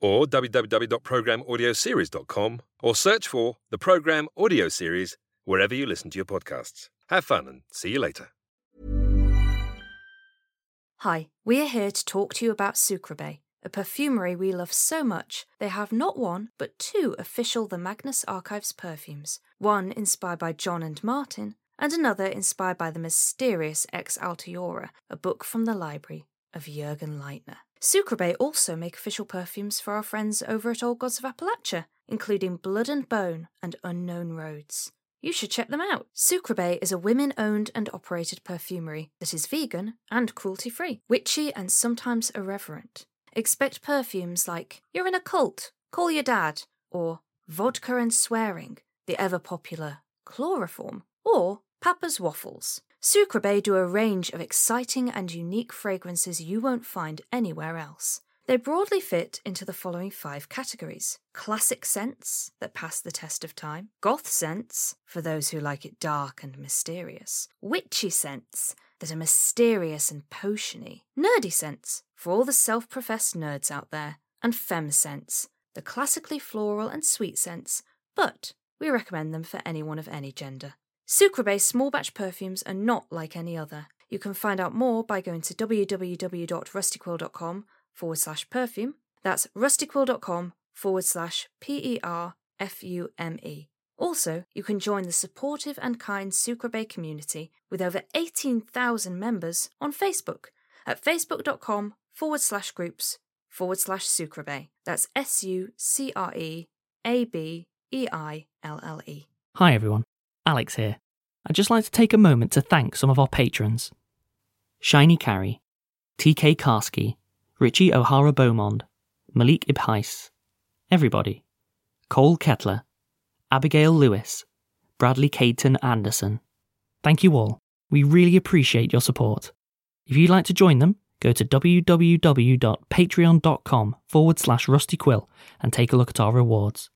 or www.programaudioseries.com or search for the Program Audio Series wherever you listen to your podcasts. Have fun and see you later. Hi, we're here to talk to you about Sucreabeille, a perfumery we love so much they have not one but two official The Magnus Archives perfumes, one inspired by John and Martin, and another inspired by the mysterious Ex Altiora, a book from the library of Jurgen Leitner. Sucreabeille also make official perfumes for our friends over at Old Gods of Appalachia, including Blood and Bone and Unknown Roads. You should check them out. Sucreabeille is a women owned and operated perfumery that is vegan and cruelty free, witchy and sometimes irreverent. Expect perfumes like You're in a cult, call your dad, or Vodka and Swearing, the ever popular Chloroform, or Papa's Waffles. Sucreabeille do a range of exciting and unique fragrances you won't find anywhere else. They broadly fit into the following five categories classic scents that pass the test of time, goth scents for those who like it dark and mysterious, witchy scents that are mysterious and potiony, nerdy scents for all the self professed nerds out there, and femme scents, the classically floral and sweet scents, but we recommend them for anyone of any gender. Sucreabeille small batch perfumes are not like any other. You can find out more by going to www.rustyquill.com forward slash perfume. That's rustyquill.com forward slash P E R F U M E. Also, you can join the supportive and kind Sucreabeille community with over 18,000 members on Facebook at facebook.com forward slash groups forward slash Sucreabeille. That's S U C R E A B E I L L E. Hi everyone, Alex here. I'd just like to take a moment to thank some of our patrons Shiny Kari, TK Karski, Richie O'Hara Beamand, Malik Ibheis, everybody, Cole Kettler, Abigail Lewis, Bradley Cayton Anderson. Thank you all. We really appreciate your support. If you'd like to join them, go to www.patreon.com forward slash rusty quill and take a look at our rewards.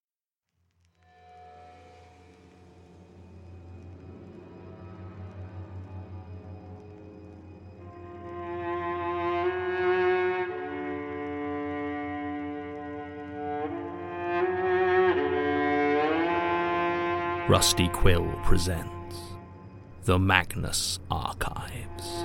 Rusty Quill presents The Magnus Archives.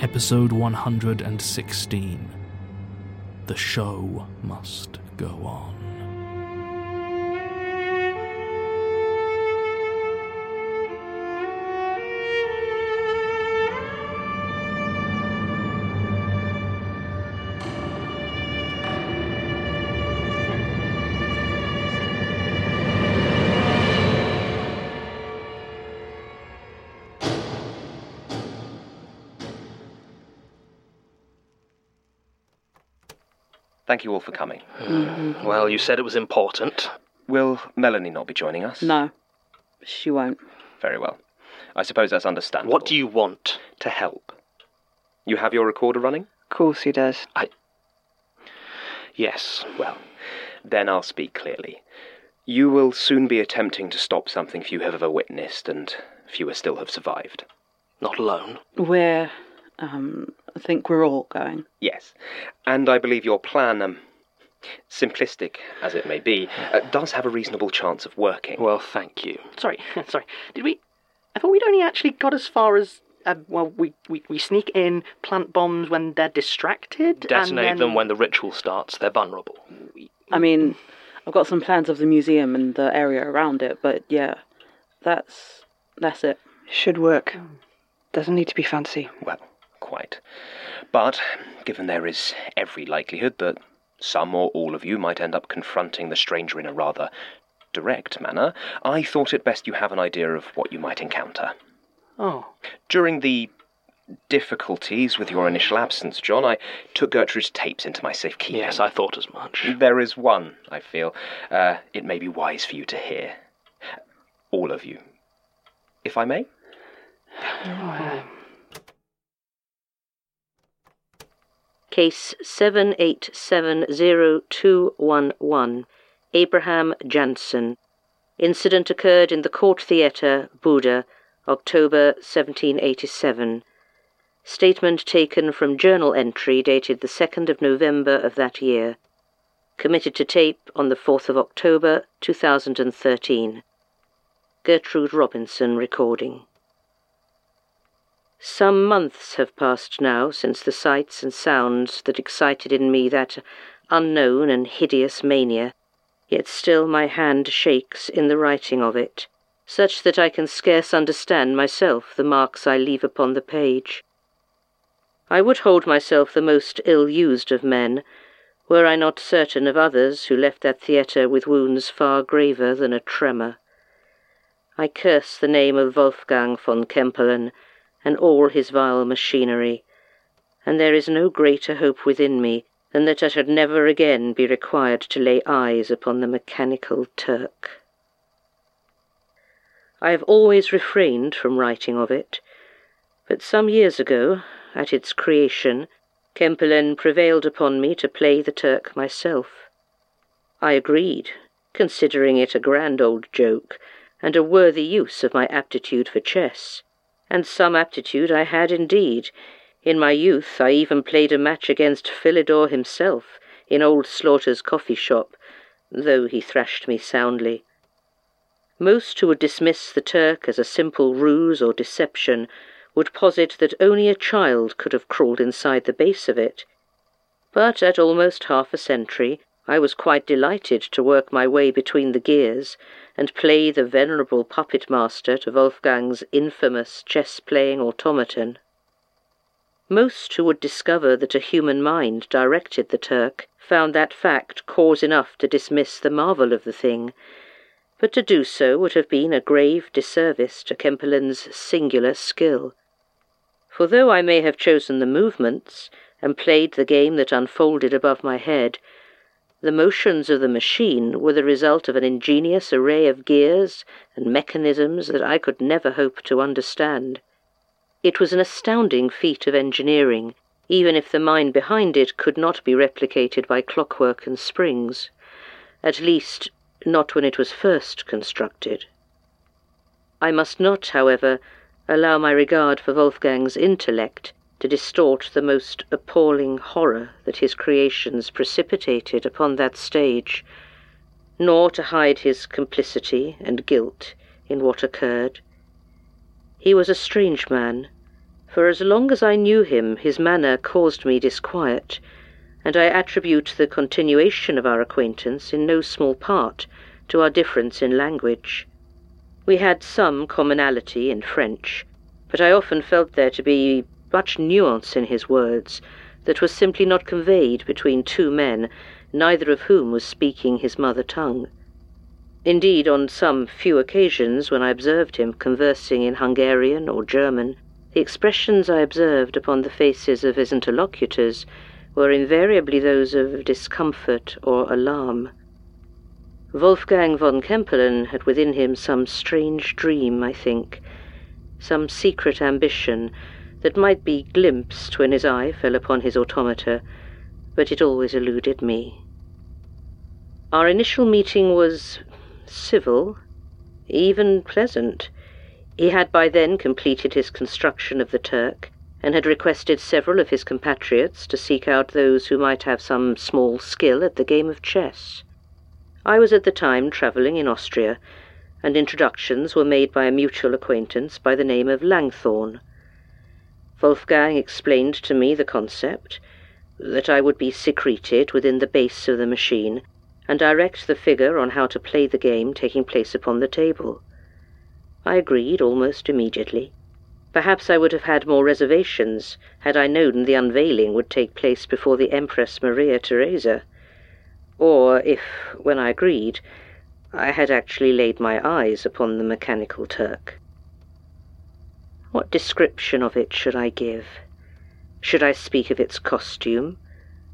Episode 116 The Show Must Go On. Thank you all for coming. Well, you said it was important. Will Melanie not be joining us? No, she won't. Very well. I suppose that's understandable. What do you want to help? You have your recorder running? Of course he does. I. Yes. Well, then I'll speak clearly. You will soon be attempting to stop something few have ever witnessed, and fewer still have survived. Not alone. We're, um, I think we're all going. Yes, and I believe your plan, um, simplistic as it may be, uh, does have a reasonable chance of working. Well, thank you. Sorry, sorry. Did we? I thought we'd only actually got as far as. Uh, well, we, we, we sneak in, plant bombs when they're distracted, Detonate and then... them when the ritual starts. They're vulnerable. I mean, I've got some plans of the museum and the area around it, but yeah, that's that's it. Should work. Doesn't need to be fancy. Well, quite. But, given there is every likelihood that some or all of you might end up confronting the stranger in a rather direct manner, I thought it best you have an idea of what you might encounter. Oh, During the difficulties with your initial absence, John, I took Gertrude's tapes into my safe safekeeping. Yes, I thought as much. There is one, I feel, uh, it may be wise for you to hear. All of you. If I may? Case 7870211, Abraham Janssen. Incident occurred in the Court Theatre, Buda, October 1787. Statement taken from journal entry dated the 2nd of November of that year. Committed to tape on the 4th of October 2013. Gertrude Robinson recording. Some months have passed now since the sights and sounds that excited in me that unknown and hideous mania, yet still my hand shakes in the writing of it, such that I can scarce understand myself the marks I leave upon the page. I would hold myself the most ill-used of men, were I not certain of others who left that theatre with wounds far graver than a tremor. I curse the name of Wolfgang von Kempelen, and all his vile machinery, and there is no greater hope within me than that I should never again be required to lay eyes upon the mechanical Turk. I have always refrained from writing of it, but some years ago, at its creation, Kempelen prevailed upon me to play the Turk myself. I agreed, considering it a grand old joke, and a worthy use of my aptitude for chess and some aptitude I had indeed. In my youth I even played a match against Philidor himself in old Slaughter's coffee shop, though he thrashed me soundly. Most who would dismiss the Turk as a simple ruse or deception would posit that only a child could have crawled inside the base of it. But at almost half a century I was quite delighted to work my way between the gears and play the venerable puppet master to Wolfgang's infamous chess-playing automaton. Most who would discover that a human mind directed the Turk found that fact cause enough to dismiss the marvel of the thing, but to do so would have been a grave disservice to Kempelen's singular skill. For though I may have chosen the movements and played the game that unfolded above my head, the motions of the machine were the result of an ingenious array of gears and mechanisms that I could never hope to understand. It was an astounding feat of engineering, even if the mind behind it could not be replicated by clockwork and springs, at least not when it was first constructed. I must not, however, allow my regard for Wolfgang's intellect to distort the most appalling horror that his creations precipitated upon that stage, nor to hide his complicity and guilt in what occurred. He was a strange man, for as long as I knew him his manner caused me disquiet, and I attribute the continuation of our acquaintance in no small part to our difference in language. We had some commonality in French, but I often felt there to be much nuance in his words that was simply not conveyed between two men, neither of whom was speaking his mother tongue. Indeed, on some few occasions when I observed him conversing in Hungarian or German, the expressions I observed upon the faces of his interlocutors were invariably those of discomfort or alarm. Wolfgang von Kempelen had within him some strange dream, I think, some secret ambition that might be glimpsed when his eye fell upon his automata, but it always eluded me. Our initial meeting was civil, even pleasant. He had by then completed his construction of the Turk, and had requested several of his compatriots to seek out those who might have some small skill at the game of chess. I was at the time travelling in Austria, and introductions were made by a mutual acquaintance by the name of Langthorne. Wolfgang explained to me the concept, that I would be secreted within the base of the machine, and direct the figure on how to play the game taking place upon the table. I agreed almost immediately. Perhaps I would have had more reservations had I known the unveiling would take place before the Empress Maria Theresa or if, when I agreed, I had actually laid my eyes upon the mechanical Turk. What description of it should I give? Should I speak of its costume,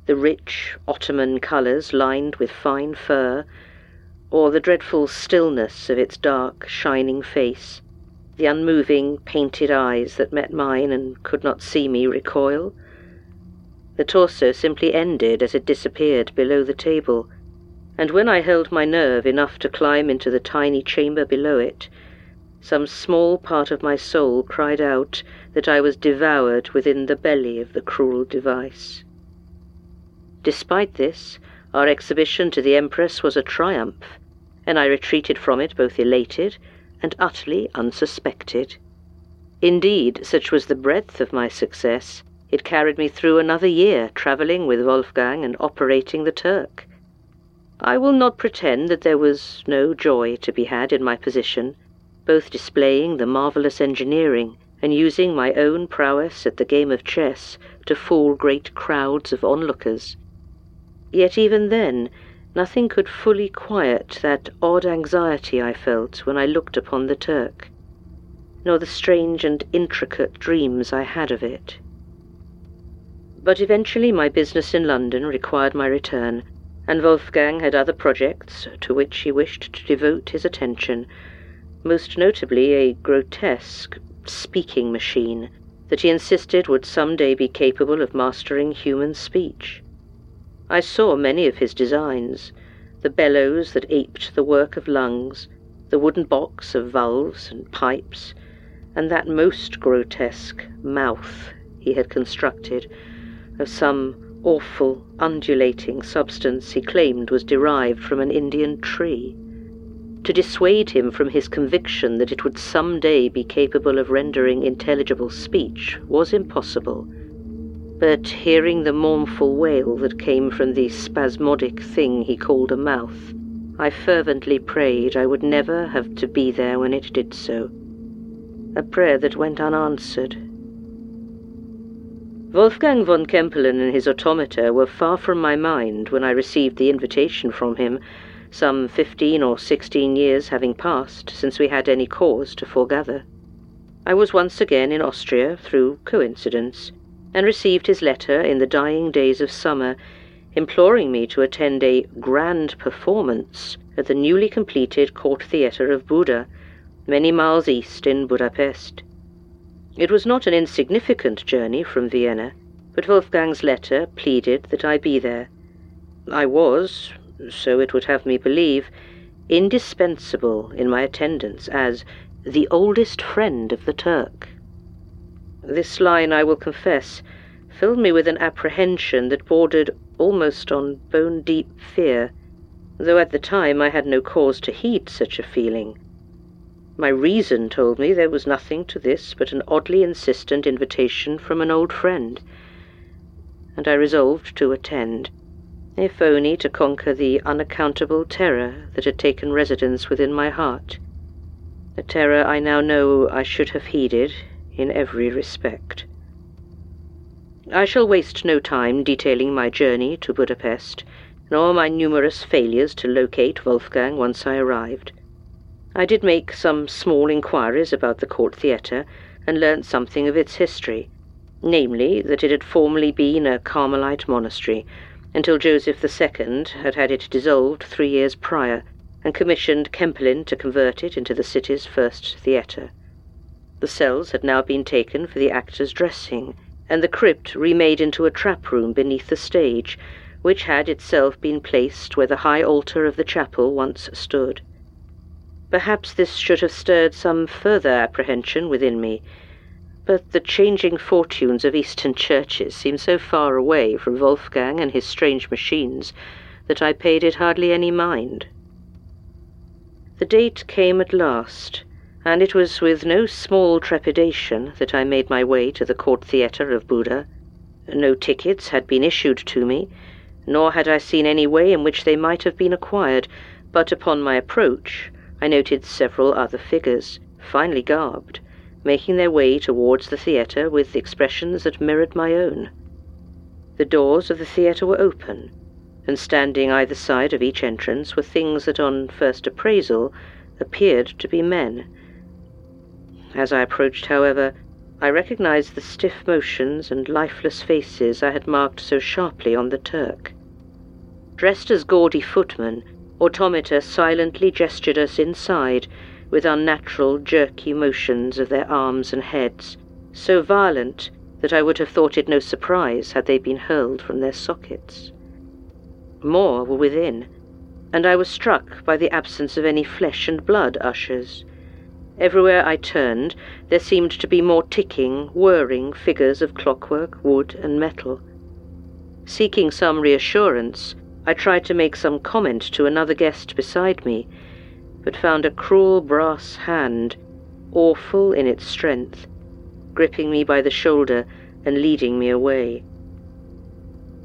the rich Ottoman colours lined with fine fur, or the dreadful stillness of its dark, shining face, the unmoving, painted eyes that met mine and could not see me recoil? The torso simply ended as it disappeared below the table, and when I held my nerve enough to climb into the tiny chamber below it, some small part of my soul cried out that I was devoured within the belly of the cruel device. Despite this, our exhibition to the Empress was a triumph, and I retreated from it both elated and utterly unsuspected. Indeed, such was the breadth of my success it carried me through another year, travelling with Wolfgang and operating the Turk. I will not pretend that there was no joy to be had in my position, both displaying the marvellous engineering and using my own prowess at the game of chess to fool great crowds of onlookers. Yet even then, nothing could fully quiet that odd anxiety I felt when I looked upon the Turk, nor the strange and intricate dreams I had of it. But eventually my business in London required my return, and Wolfgang had other projects to which he wished to devote his attention, most notably a grotesque speaking machine that he insisted would some day be capable of mastering human speech. I saw many of his designs, the bellows that aped the work of lungs, the wooden box of valves and pipes, and that most grotesque mouth he had constructed of some awful, undulating substance he claimed was derived from an Indian tree. To dissuade him from his conviction that it would some day be capable of rendering intelligible speech was impossible. But hearing the mournful wail that came from the spasmodic thing he called a mouth, I fervently prayed I would never have to be there when it did so. A prayer that went unanswered Wolfgang von Kempelen and his automata were far from my mind when I received the invitation from him, some fifteen or sixteen years having passed since we had any cause to foregather. I was once again in Austria through coincidence, and received his letter in the dying days of summer, imploring me to attend a grand performance at the newly completed Court Theatre of Buda, many miles east in Budapest. It was not an insignificant journey from Vienna, but Wolfgang's letter pleaded that I be there. I was, so it would have me believe, indispensable in my attendance as the oldest friend of the Turk. This line, I will confess, filled me with an apprehension that bordered almost on bone deep fear, though at the time I had no cause to heed such a feeling. My reason told me there was nothing to this but an oddly insistent invitation from an old friend, and I resolved to attend, if only to conquer the unaccountable terror that had taken residence within my heart, a terror I now know I should have heeded in every respect. I shall waste no time detailing my journey to Budapest, nor my numerous failures to locate Wolfgang once I arrived. I did make some small inquiries about the Court Theatre, and learnt something of its history. namely, that it had formerly been a Carmelite monastery, until Joseph II had had it dissolved three years prior, and commissioned Kempelen to convert it into the city's first theatre. The cells had now been taken for the actors' dressing, and the crypt remade into a trap room beneath the stage, which had itself been placed where the high altar of the chapel once stood. Perhaps this should have stirred some further apprehension within me, but the changing fortunes of Eastern churches seemed so far away from Wolfgang and his strange machines that I paid it hardly any mind. The date came at last, and it was with no small trepidation that I made my way to the court theatre of Buda. No tickets had been issued to me, nor had I seen any way in which they might have been acquired, but upon my approach I noted several other figures, finely garbed, making their way towards the theatre with expressions that mirrored my own. The doors of the theatre were open, and standing either side of each entrance were things that on first appraisal appeared to be men. As I approached, however, I recognized the stiff motions and lifeless faces I had marked so sharply on the Turk. Dressed as gaudy footmen, automata silently gestured us inside with unnatural, jerky motions of their arms and heads, so violent that I would have thought it no surprise had they been hurled from their sockets. More were within, and I was struck by the absence of any flesh and blood ushers. Everywhere I turned, there seemed to be more ticking, whirring figures of clockwork, wood, and metal. Seeking some reassurance, I tried to make some comment to another guest beside me, but found a cruel brass hand, awful in its strength, gripping me by the shoulder and leading me away.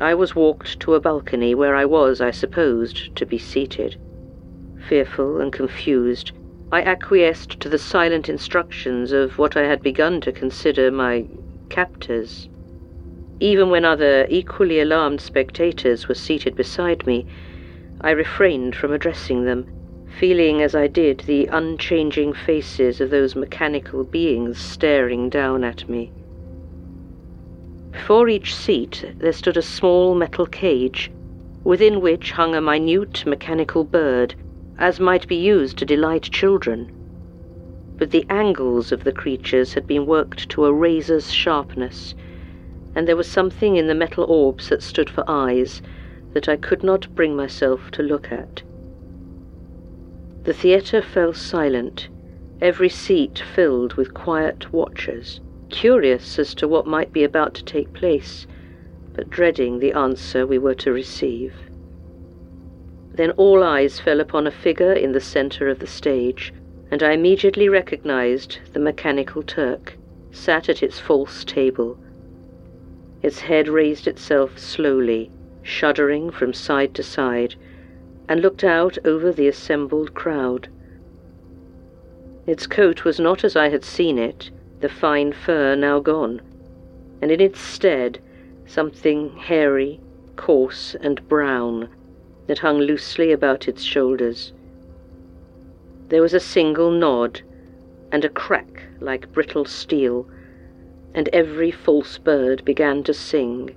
I was walked to a balcony where I was, I supposed, to be seated. Fearful and confused, I acquiesced to the silent instructions of what I had begun to consider my captors. Even when other equally alarmed spectators were seated beside me, I refrained from addressing them, feeling as I did the unchanging faces of those mechanical beings staring down at me. Before each seat there stood a small metal cage, within which hung a minute mechanical bird, as might be used to delight children. But the angles of the creatures had been worked to a razor's sharpness, and there was something in the metal orbs that stood for eyes that I could not bring myself to look at. The theatre fell silent, every seat filled with quiet watchers, curious as to what might be about to take place, but dreading the answer we were to receive. Then all eyes fell upon a figure in the centre of the stage, and I immediately recognized the mechanical Turk, sat at its false table, its head raised itself slowly, shuddering from side to side, and looked out over the assembled crowd. Its coat was not as I had seen it, the fine fur now gone, and in its stead something hairy, coarse, and brown that hung loosely about its shoulders. There was a single nod, and a crack like brittle steel, and every false bird began to sing.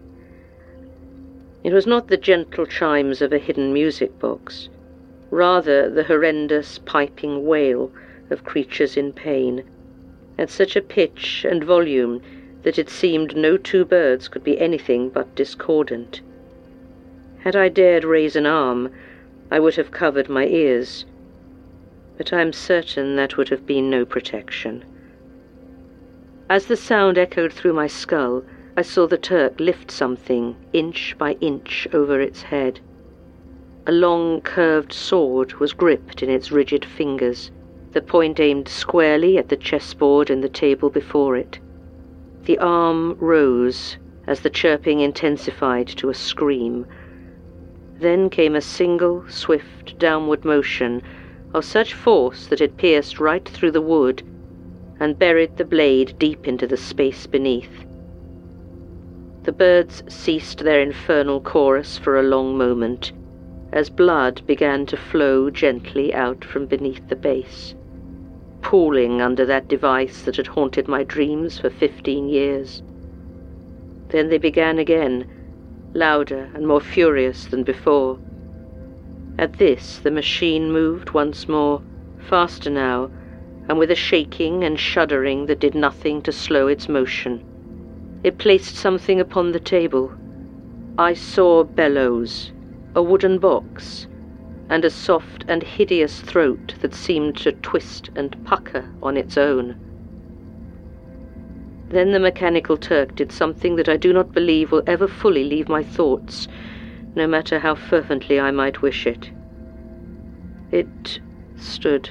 It was not the gentle chimes of a hidden music box, rather the horrendous piping wail of creatures in pain, at such a pitch and volume that it seemed no two birds could be anything but discordant. Had I dared raise an arm, I would have covered my ears, but I am certain that would have been no protection. As the sound echoed through my skull, I saw the Turk lift something inch by inch over its head. A long curved sword was gripped in its rigid fingers, the point aimed squarely at the chessboard and the table before it. The arm rose as the chirping intensified to a scream. Then came a single, swift, downward motion of such force that it pierced right through the wood and buried the blade deep into the space beneath. The birds ceased their infernal chorus for a long moment, as blood began to flow gently out from beneath the base, pooling under that device that had haunted my dreams for fifteen years. Then they began again, louder and more furious than before. At this, the machine moved once more, faster now, and with a shaking and shuddering that did nothing to slow its motion. It placed something upon the table. I saw bellows, a wooden box, and a soft and hideous throat that seemed to twist and pucker on its own. Then the mechanical Turk did something that I do not believe will ever fully leave my thoughts, no matter how fervently I might wish it. It stood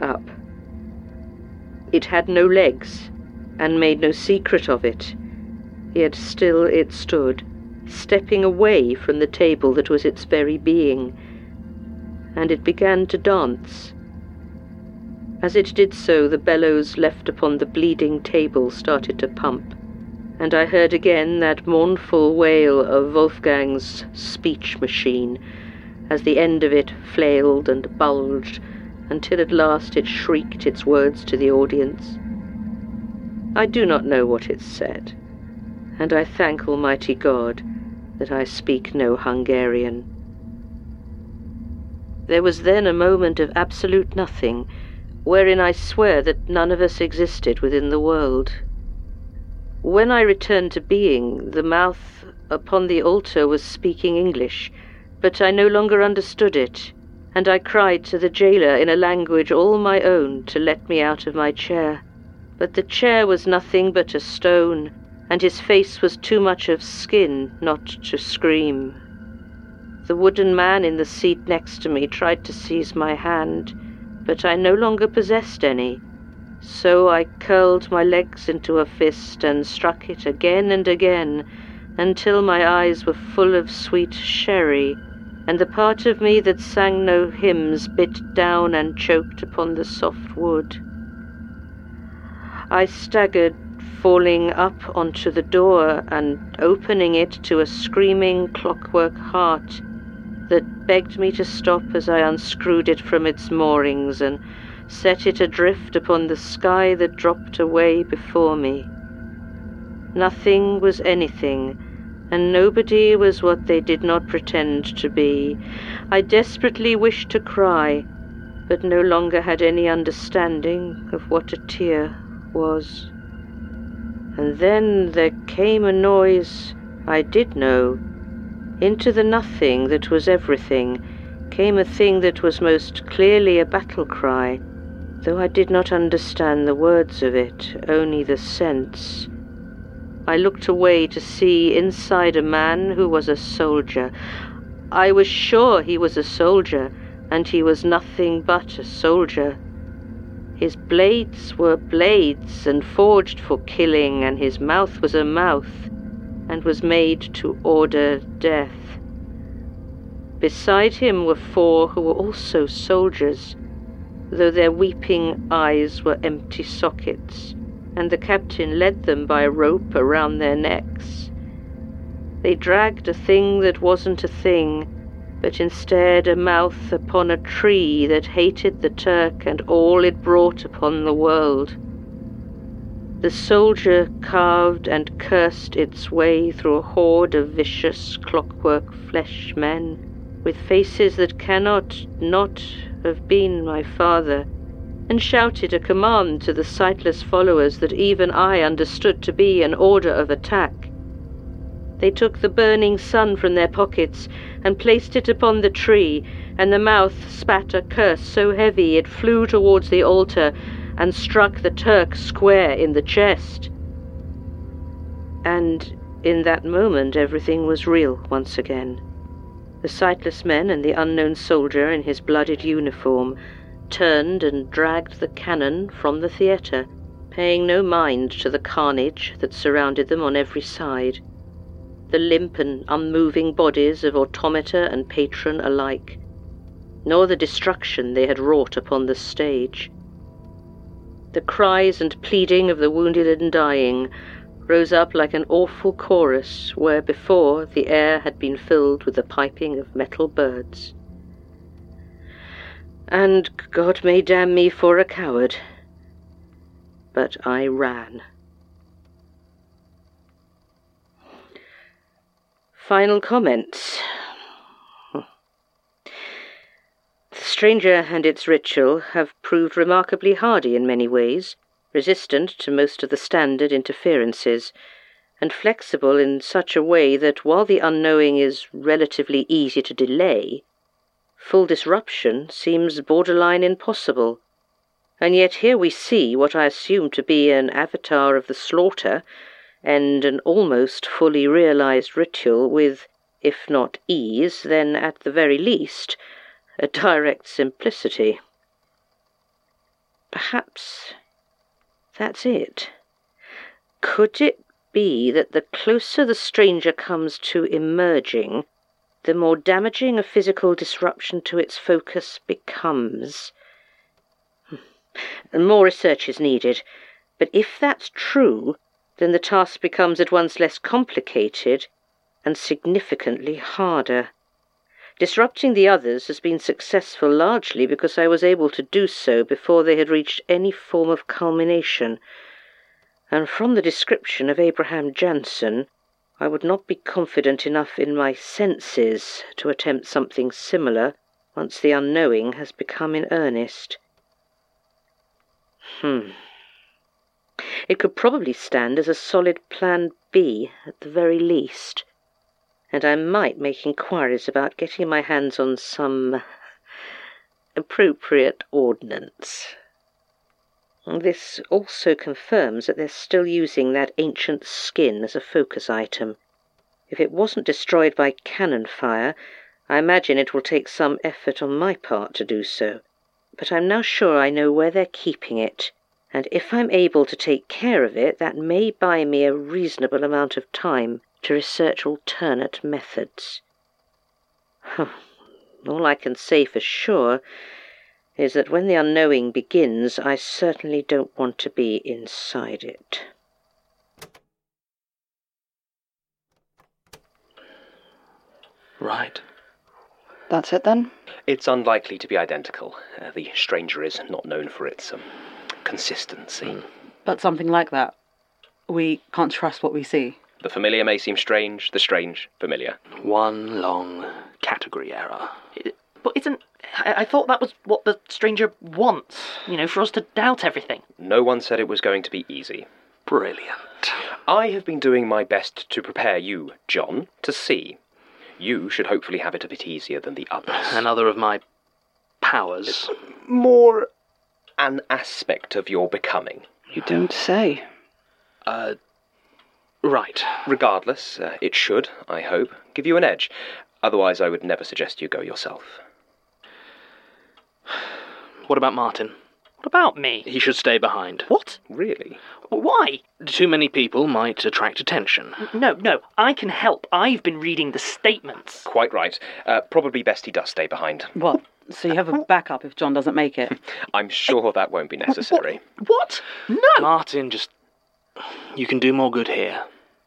up. It had no legs, and made no secret of it, yet still it stood, stepping away from the table that was its very being, and it began to dance. As it did so, the bellows left upon the bleeding table started to pump, and I heard again that mournful wail of Wolfgang's speech machine, as the end of it flailed and bulged until at last it shrieked its words to the audience. I do not know what it said, and I thank Almighty God that I speak no Hungarian. There was then a moment of absolute nothing, wherein I swear that none of us existed within the world. When I returned to being, the mouth upon the altar was speaking English, but I no longer understood it, and I cried to the jailer in a language all my own to let me out of my chair. But the chair was nothing but a stone, and his face was too much of skin not to scream. The wooden man in the seat next to me tried to seize my hand, but I no longer possessed any. So I curled my legs into a fist and struck it again and again until my eyes were full of sweet sherry, and the part of me that sang no hymns bit down and choked upon the soft wood. I staggered, falling up onto the door and opening it to a screaming clockwork heart that begged me to stop as I unscrewed it from its moorings and set it adrift upon the sky that dropped away before me. Nothing was anything, and nobody was what they did not pretend to be. I desperately wished to cry, but no longer had any understanding of what a tear was. And then there came a noise I did know. Into the nothing that was everything came a thing that was most clearly a battle cry, though I did not understand the words of it, only the sense. I looked away to see inside a man who was a soldier. I was sure he was a soldier, and he was nothing but a soldier. His blades were blades and forged for killing, and his mouth was a mouth and was made to order death. Beside him were four who were also soldiers, though their weeping eyes were empty sockets, and the captain led them by a rope around their necks. They dragged a thing that wasn't a thing, but instead a mouth upon a tree that hated the Turk and all it brought upon the world. The soldier carved and cursed its way through a horde of vicious clockwork flesh men, with faces that cannot not have been my father, and shouted a command to the sightless followers that even I understood to be an order of attack. They took the burning sun from their pockets and placed it upon the tree, and the mouth spat a curse so heavy it flew towards the altar and struck the Turk square in the chest. And in that moment everything was real once again. The sightless men and the unknown soldier in his blooded uniform turned and dragged the cannon from the theatre, paying no mind to the carnage that surrounded them on every side the limp and unmoving bodies of automata and patron alike, nor the destruction they had wrought upon the stage. The cries and pleading of the wounded and dying rose up like an awful chorus where before the air had been filled with the piping of metal birds. And God may damn me for a coward, but I ran. Final comments. Hmm. The stranger and its ritual have proved remarkably hardy in many ways, resistant to most of the standard interferences, and flexible in such a way that while the unknowing is relatively easy to delay, full disruption seems borderline impossible. And yet here we see what I assume to be an avatar of the slaughter and an almost fully realized ritual with, if not ease, then at the very least, a direct simplicity. Perhaps that's it. Could it be that the closer the stranger comes to emerging, the more damaging a physical disruption to its focus becomes? Hmm. More research is needed, but if that's true, then the task becomes at once less complicated and significantly harder. Disrupting the others has been successful largely because I was able to do so before they had reached any form of culmination. And from the description of Abraham Janssen, I would not be confident enough in my senses to attempt something similar once the unknowing has become in earnest. Hmm. It could probably stand as a solid plan B at the very least and I might make inquiries about getting my hands on some appropriate ordnance. This also confirms that they're still using that ancient skin as a focus item. If it wasn't destroyed by cannon fire, I imagine it will take some effort on my part to do so. But I'm now sure I know where they're keeping it, and if I'm able to take care of it, that may buy me a reasonable amount of time to research alternate methods. All I can say for sure is that when the unknowing begins, I certainly don't want to be inside it. Right. That's it then? It's unlikely to be identical. Uh, the stranger is not known for its um, consistency. Hmm. But something like that. We can't trust what we see. The familiar may seem strange, the strange familiar. One long category error. But isn't. I, I thought that was what the stranger wants, you know, for us to doubt everything. No one said it was going to be easy. Brilliant. I have been doing my best to prepare you, John, to see. You should hopefully have it a bit easier than the others. Another of my powers. It's More an aspect of your becoming. You don't say. Uh, right. Regardless, uh, it should, I hope, give you an edge. Otherwise, I would never suggest you go yourself. What about Martin? What about me? He should stay behind. What? Really? Why? Too many people might attract attention. No, no, I can help. I've been reading the statements. Quite right. Uh, probably best he does stay behind. What? So you have a backup if John doesn't make it? I'm sure that won't be necessary. What? No! Martin, just. You can do more good here.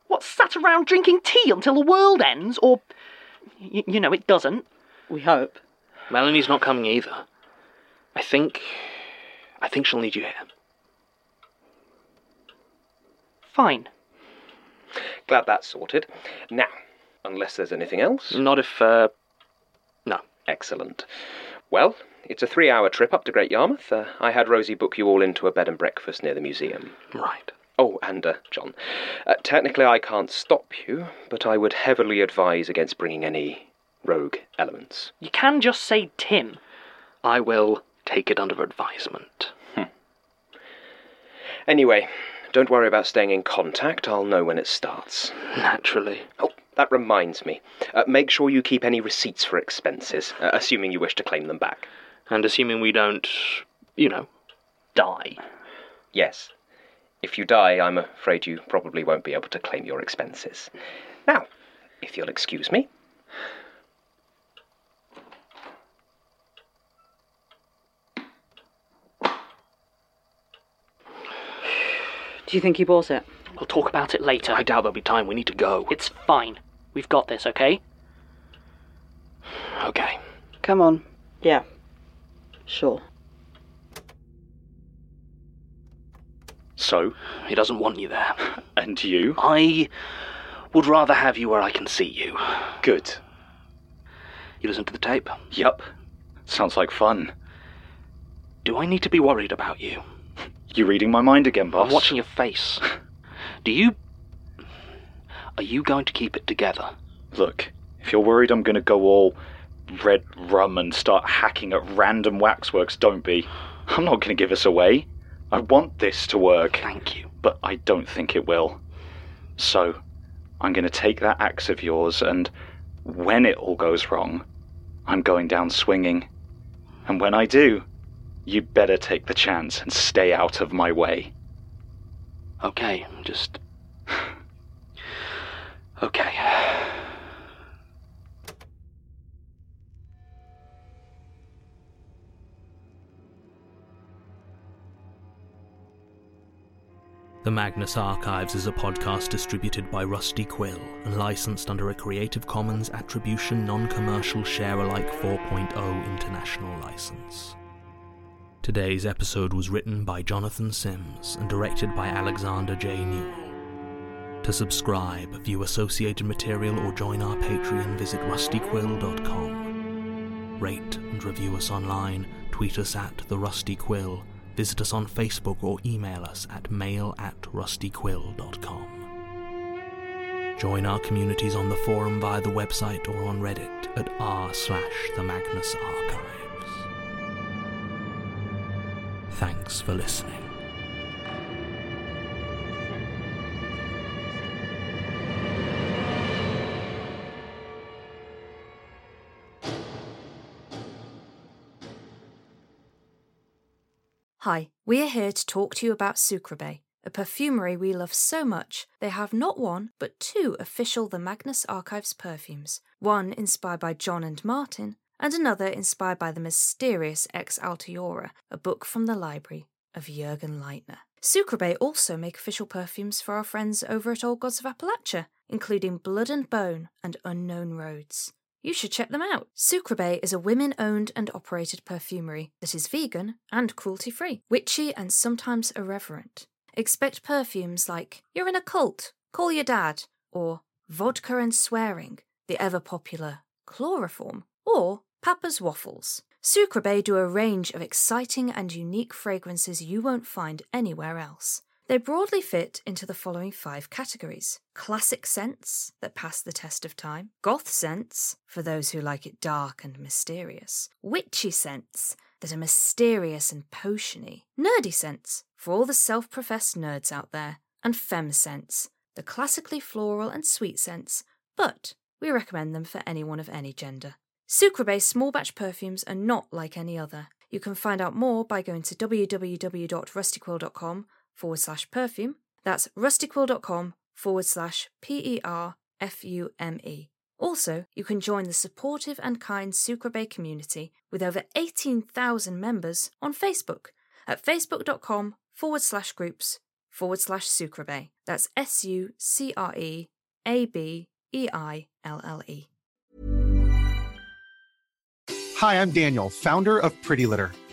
What, sat around drinking tea until the world ends? Or. Y- you know, it doesn't. We hope. Melanie's not coming either. I think. I think she'll need you here. Fine. Glad that's sorted. Now, unless there's anything else. Not if, uh. No. Excellent. Well, it's a three hour trip up to Great Yarmouth. Uh, I had Rosie book you all into a bed and breakfast near the museum. Right. Oh, and, uh, John, uh, technically I can't stop you, but I would heavily advise against bringing any rogue elements. You can just say Tim. I will take it under advisement. Anyway, don't worry about staying in contact. I'll know when it starts. Naturally. Oh, that reminds me. Uh, make sure you keep any receipts for expenses, uh, assuming you wish to claim them back. And assuming we don't, you know, Die. Yes. If you die, I'm afraid you probably won't be able to claim your expenses. Now, if you'll excuse me. Do you think he bought it? We'll talk about it later. I doubt there'll be time. We need to go. It's fine. We've got this, okay? Okay. Come on. Yeah. Sure. So? He doesn't want you there. And you? I would rather have you where I can see you. Good. You listen to the tape? Yup. Sounds like fun. Do I need to be worried about you? You reading my mind again, boss? I'm watching your face. Do you. Are you going to keep it together? Look, if you're worried I'm going to go all red rum and start hacking at random waxworks, don't be. I'm not going to give us away. I want this to work. Thank you. But I don't think it will. So, I'm going to take that axe of yours, and when it all goes wrong, I'm going down swinging. And when I do, you better take the chance and stay out of my way. Okay, just. Okay. The Magnus Archives is a podcast distributed by Rusty Quill and licensed under a Creative Commons Attribution Non Commercial Share Alike 4.0 International License. Today's episode was written by Jonathan Sims and directed by Alexander J. Newall. To subscribe, view associated material, or join our Patreon, visit rustyquill.com. Rate and review us online, tweet us at The Rusty Quill, visit us on Facebook, or email us at mail at rustyquill.com. Join our communities on the forum via the website or on Reddit at r slash the Magnus Archives. Thanks for listening. Hi, we're here to talk to you about Sucreabeille, a perfumery we love so much they have not one but two official The Magnus Archives perfumes, one inspired by Jon and Martin, and another inspired by the mysterious Ex Altiora, a book from the library of Jürgen Leitner. Sucreabeille also make official perfumes for our friends over at Old Gods of Appalachia, including Blood and Bone and Unknown Roads. You should check them out. Sucreabeille is a women owned and operated perfumery that is vegan and cruelty free, witchy and sometimes irreverent. Expect perfumes like You're in a cult, call your dad, or Vodka and Swearing, the ever popular Chloroform, or Papa's Waffles. Sucreabeille do a range of exciting and unique fragrances you won't find anywhere else. They broadly fit into the following five categories. Classic scents that pass the test of time, goth scents for those who like it dark and mysterious, witchy scents that are mysterious and potiony, nerdy scents for all the self professed nerds out there, and femme scents, the classically floral and sweet scents, but we recommend them for anyone of any gender. Sucreabeille small batch perfumes are not like any other. You can find out more by going to www.rustyquill.com forward slash perfume. That's rustyquill.com forward slash P E R F U M E. Also, you can join the supportive and kind Sucreabeille community with over 18,000 members on Facebook at facebook.com forward slash groups forward slash Sucreabeille. That's S U C R E A B E I L L E. Hi, I'm Daniel, founder of Pretty Litter.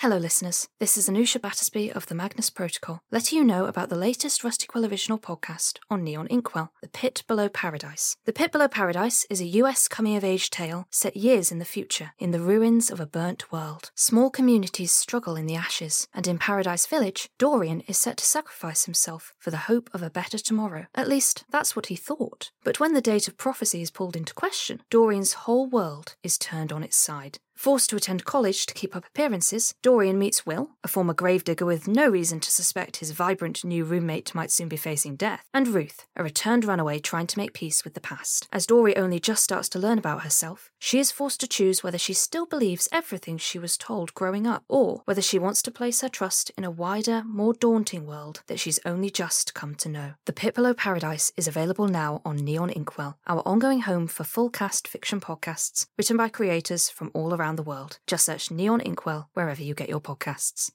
Hello, listeners. This is Anusha Battersby of the Magnus Protocol, letting you know about the latest Rusty Quill original podcast on Neon Inkwell, The Pit Below Paradise. The Pit Below Paradise is a US coming of age tale set years in the future, in the ruins of a burnt world. Small communities struggle in the ashes, and in Paradise Village, Dorian is set to sacrifice himself for the hope of a better tomorrow. At least, that's what he thought. But when the date of prophecy is pulled into question, Dorian's whole world is turned on its side. Forced to attend college to keep up appearances, Dorian meets Will, a former gravedigger with no reason to suspect his vibrant new roommate might soon be facing death, and Ruth, a returned runaway trying to make peace with the past. As Dory only just starts to learn about herself, she is forced to choose whether she still believes everything she was told growing up, or whether she wants to place her trust in a wider, more daunting world that she's only just come to know. The Pit Below Paradise is available now on Neon Inkwell, our ongoing home for full cast fiction podcasts written by creators from all around the world. Just search Neon Inkwell wherever you get your podcasts.